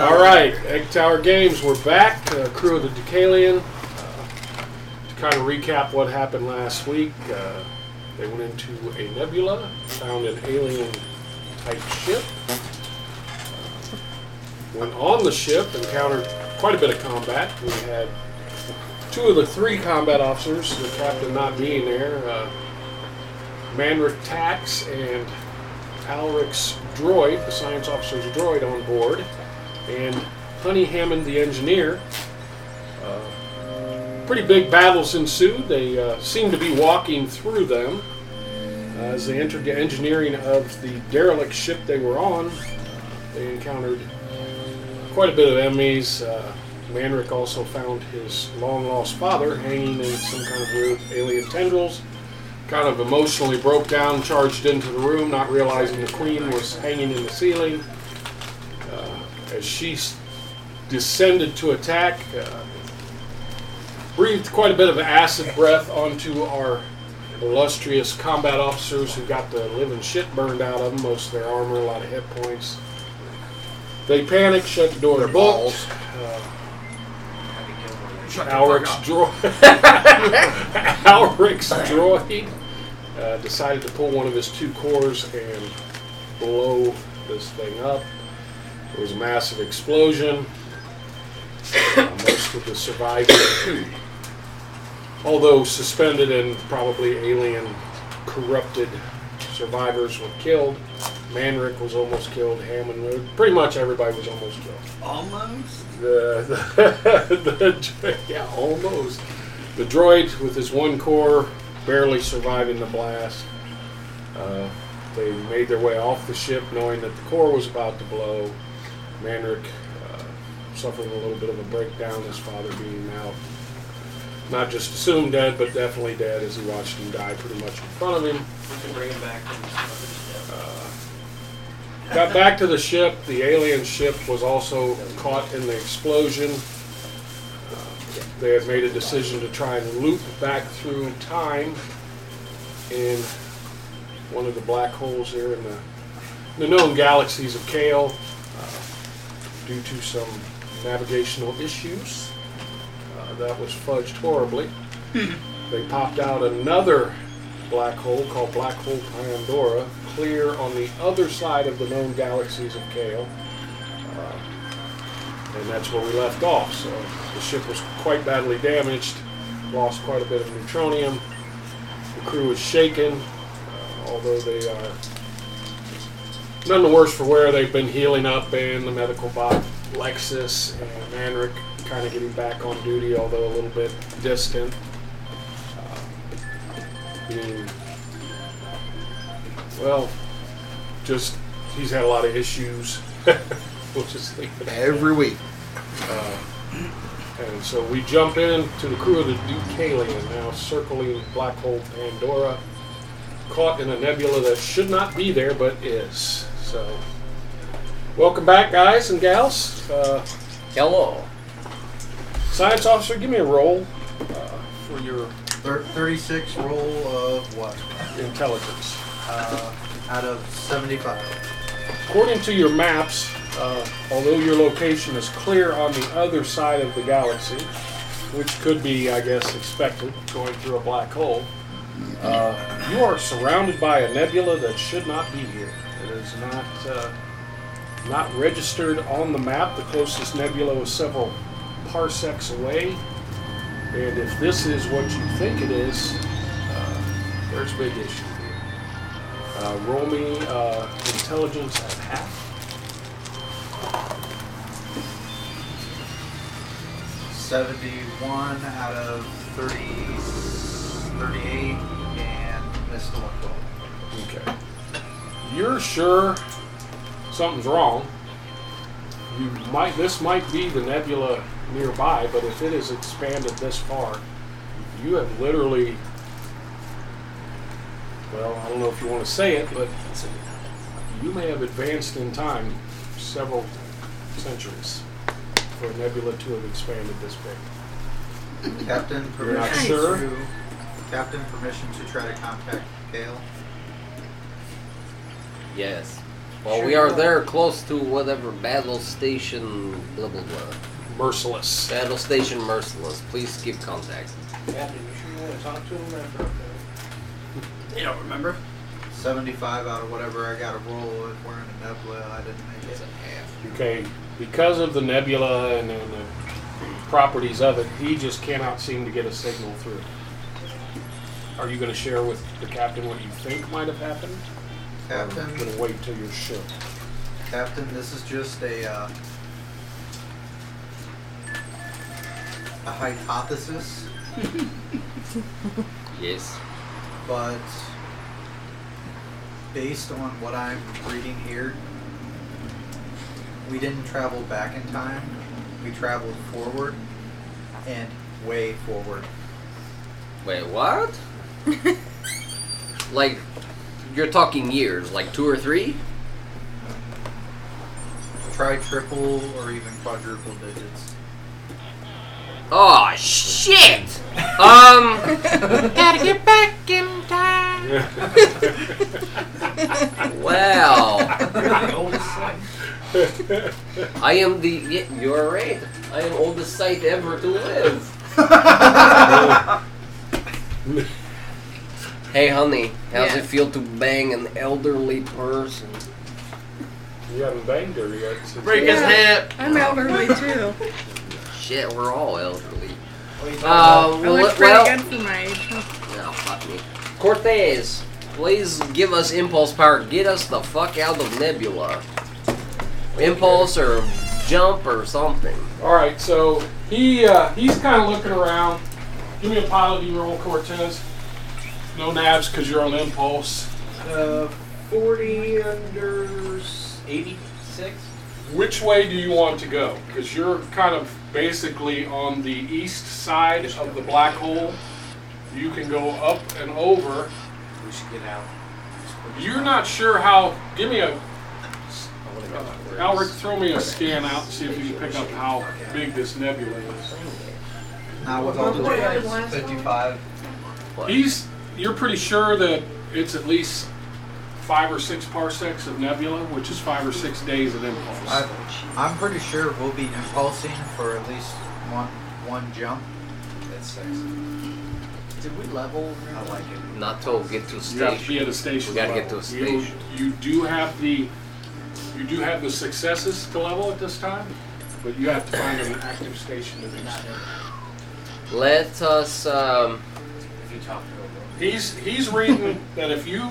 All right, Egg Tower Games. We're back. Uh, crew of the Deucalion. Uh, to kind of recap what happened last week, uh, they went into a nebula, found an alien-type ship. Went on the ship, encountered quite a bit of combat. We had two of the three combat officers, the captain not being there, uh, Manric Tax and Alric's droid, the science officer's droid, on board, and Honey Hammond, the engineer. Uh, pretty big battles ensued. They uh, seemed to be walking through them. Uh, as they entered the engineering of the derelict ship they were on, they encountered quite a bit of enemies. Uh, Manric also found his long lost father hanging in some kind of weird alien tendrils kind of emotionally broke down, charged into the room, not realizing the queen was hanging in the ceiling. As she descended to attack, uh, breathed quite a bit of acid breath onto our illustrious combat officers who got the living shit burned out of them, most of their armor, a lot of hit points. They panicked, shut the door, Their booked. balls. Uh, Alric's droid, Alric's droid uh, decided to pull one of his two cores and blow this thing up. There was a massive explosion. Uh, most of the survivors, although suspended and probably alien corrupted survivors, were killed. Manric was almost killed. Hammond, pretty much everybody was almost killed Almost. the, the, the yeah almost the droid with his one core barely surviving the blast uh, they made their way off the ship knowing that the core was about to blow Manric uh, suffering a little bit of a breakdown his father being now not just assumed dead but definitely dead as he watched him die pretty much in front of him We can bring him back from his mother's death. Got back to the ship. The alien ship was also caught in the explosion. Uh, They had made a decision to try and loop back through time in one of the black holes here in the, the known galaxies of Kale uh, due to some navigational issues. Uh, that was fudged horribly. they popped out another black hole called Black Hole Pandora, clear on the other side of the known galaxies of Kale. Uh, and that's where we left off. So the ship was quite badly damaged, lost quite a bit of neutronium. The crew is shaken, uh, although they are none the worse for wear. They've been healing up, and the medical bot Lexus and Manric kind of getting back on duty, although a little bit distant. Uh, being well, just he's had a lot of issues. we'll just leave it Every week. and so we jump in to the crew of the Deucalion, now circling black hole Pandora, caught in a nebula that should not be there but is. So, welcome back, guys and gals. Uh, Hello. science officer, give me a roll uh, for your Thir- 36 roll of what? intelligence. Uh, out of 75. According to your maps, uh, although your location is clear on the other side of the galaxy, which could be, I guess, expected going through a black hole, uh, you are surrounded by a nebula that should not be here. Not uh, not registered on the map. The closest nebula is several parsecs away, and if this is what you think it is, uh, there's a big issue here. Uh, roll me uh, intelligence at half. 71 out of 30, 38, and missed the one goal. Okay. You're sure something's wrong. You might this might be the nebula nearby, but if it has expanded this far, you have literally well, I don't know if you want to say it, but you may have advanced in time several centuries for a nebula to have expanded this big. Captain, You're not permission sure? to Captain, permission to try to contact Kale. Yes. Well, Sure we you are will. there close to whatever battle station, blah blah blah. Merciless. Battle station Merciless. Please keep contact. Captain, you sure you want to talk to him after okay? You don't remember? 75 out of whatever I got to roll. If we're in a nebula, I didn't make It's it. a half. Okay, because of the nebula and, and the properties of it, he just cannot seem to get a signal through. Are you going to share with the captain what you think might have happened? Or Captain, I'm going to wait till you're sure. Captain, this is just a uh, a hypothesis, Yes. but based on what I'm reading here, we didn't travel back in time. We traveled forward and way forward. Wait, what? like, you're talking years, like two or three? Try triple or even quadruple digits. Oh shit! Um, gotta get back in time. Wow, The oldest son. I am the. Yeah, you're right. I am oldest sight ever to live. Hey, honey, how's Yeah. it feel to bang an elderly person? You haven't banged her yet. since- Break his hip. I'm elderly too. Shit, we're all elderly. What are you talking Uh, I look pretty well, good for my age. huh? No, fuck me. Cortez, please give us impulse power. Get us the fuck out of Nebula. Impulse or jump or something. All right, so he uh, he's kind of looking around. Give me a piloting roll, Cortez. No nabs because you're on impulse. Uh, 40 under 86? Which way do you want to go? Because you're kind of basically on the east side of the black hole. You can go up and over. We should get out. You're not sure how. Give me a. wanna go out. Alric. Throw me a scan out. And see if you can pick up how big this nebula is. Now with all the What happened digits, last time? 55. He's. You're pretty sure that it's at least five or six parsecs of nebula, which is five or six days of impulse. I, I'm pretty sure we'll be impulsing for at least one one jump. That's sexy. Did we level? I like it. Not till we get to a station. You have to be at a station. We gotta get to a station. You, do have the, you do have the successes to level at this time, but you have to find an active station to do so. Let us. Um, He's he's reading that if you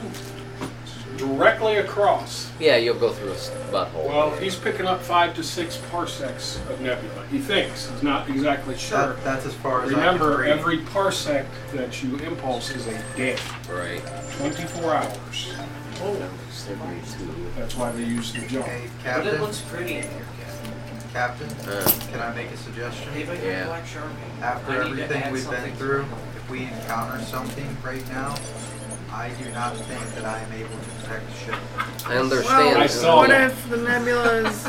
directly across, yeah, you'll go through a s- butthole. well, he's picking up five to six parsecs of nebula. He thinks he's not exactly sure. That, that's as far as Remember, I can read. every parsec that you impulse is a day, right. 24 hours. That's why they use the jump. Hey, But it Captain. looks pretty in here, Captain. Captain, Uh, can I make a suggestion? Hey, but Yeah. black sharpie. After I need to everything add we've something been to through, my- if we encounter something right now, I do not think that I am able to protect the ship. I understand. I saw what that. if the nebula is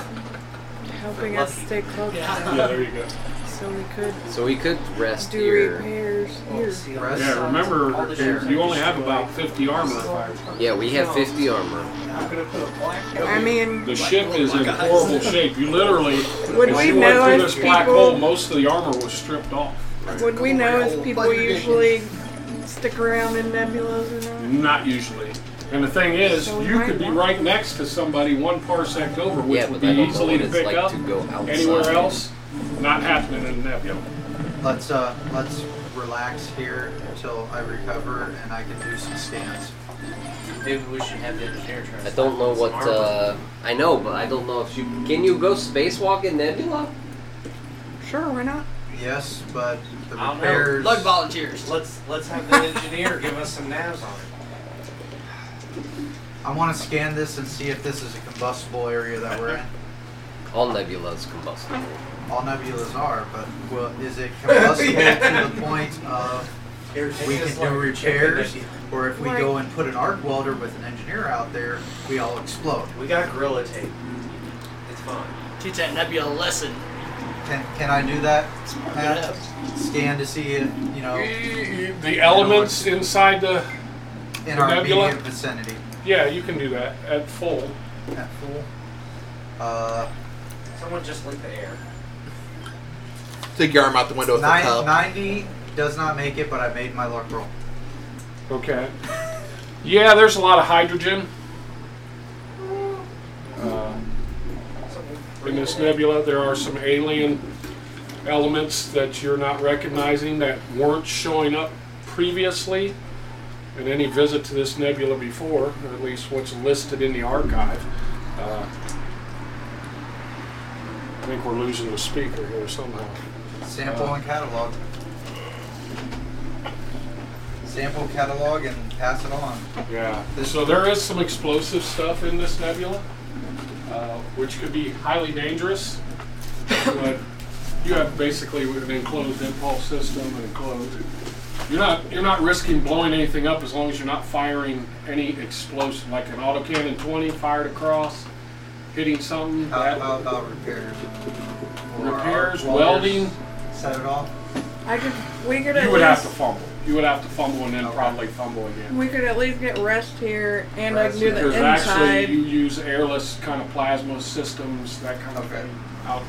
helping us stay close to Yeah, there you go. So we could So we could rest do here. repairs here. see, Rest- Yeah, the remember, all the ships you only have about 50 armor. Yeah, we have 50 armor. I'm gonna put a black. I mean, The ship is in horrible shape. You literally, would as we you know went through if this black hole, most of the armor was stripped off. Would we know if people usually stick around in nebulas or not? Not usually. And the thing is, So we you might could be want- right next to somebody one parsec over, which Yeah, would but I be don't know easily what to it's pick like up. to go outside. Anywhere else, not happening in Nebula. Let's uh, let's relax here until I recover and I can do some scans. Maybe we should have the engineer try. I don't know what. Uh, I know, but I don't know if you can. You go spacewalk in Nebula? Sure, why not? Yes, but the I don't know. repairs. Lug volunteers. Let's let's have the engineer give us some navs on it. I want to scan this and see if this is a combustible area that we're in. All nebulas combustible. All nebulas are, but well, is it combustible Yeah. to the point of Here, we this can do like repairs, nugget. or if we Right. go and put an arc welder with an engineer out there, we all explode? We got gorilla tape. It's fine. Teach that nebula a lesson. Can can I do that? Good Matt? enough. Scan to see it, you know, The elements inside the, in the our nebula? immediate vicinity. yeah, you can do that at full. at full. Uh, Someone just lit the air. Take your arm out the window with the nine, cup. 90 does not make it, but I made my luck roll. Okay. Yeah, there's a lot of hydrogen uh, in this nebula. There are some alien elements that you're not recognizing that weren't showing up previously in any visit to this nebula before, or at least what's listed in the archive. Uh, I think we're losing the speaker here somehow. Sample Uh. and catalog. Sample, catalog, and pass it on. Yeah. So there is some explosive stuff in this nebula, uh, which could be highly dangerous. But you have basically an enclosed impulse system and enclosed. You're not you're not risking blowing anything up as long as you're not firing any explosive, like an autocannon 20 fired across, hitting something. How, that- how about repairs? Or repairs, welding. Set it off. I could. We could You would have to fumble. You would have to fumble and then Okay. probably fumble again. We could at least get rest here, and I Rest can do the inside. Because actually, you use airless kind of plasma systems, that kind of Okay. thing, out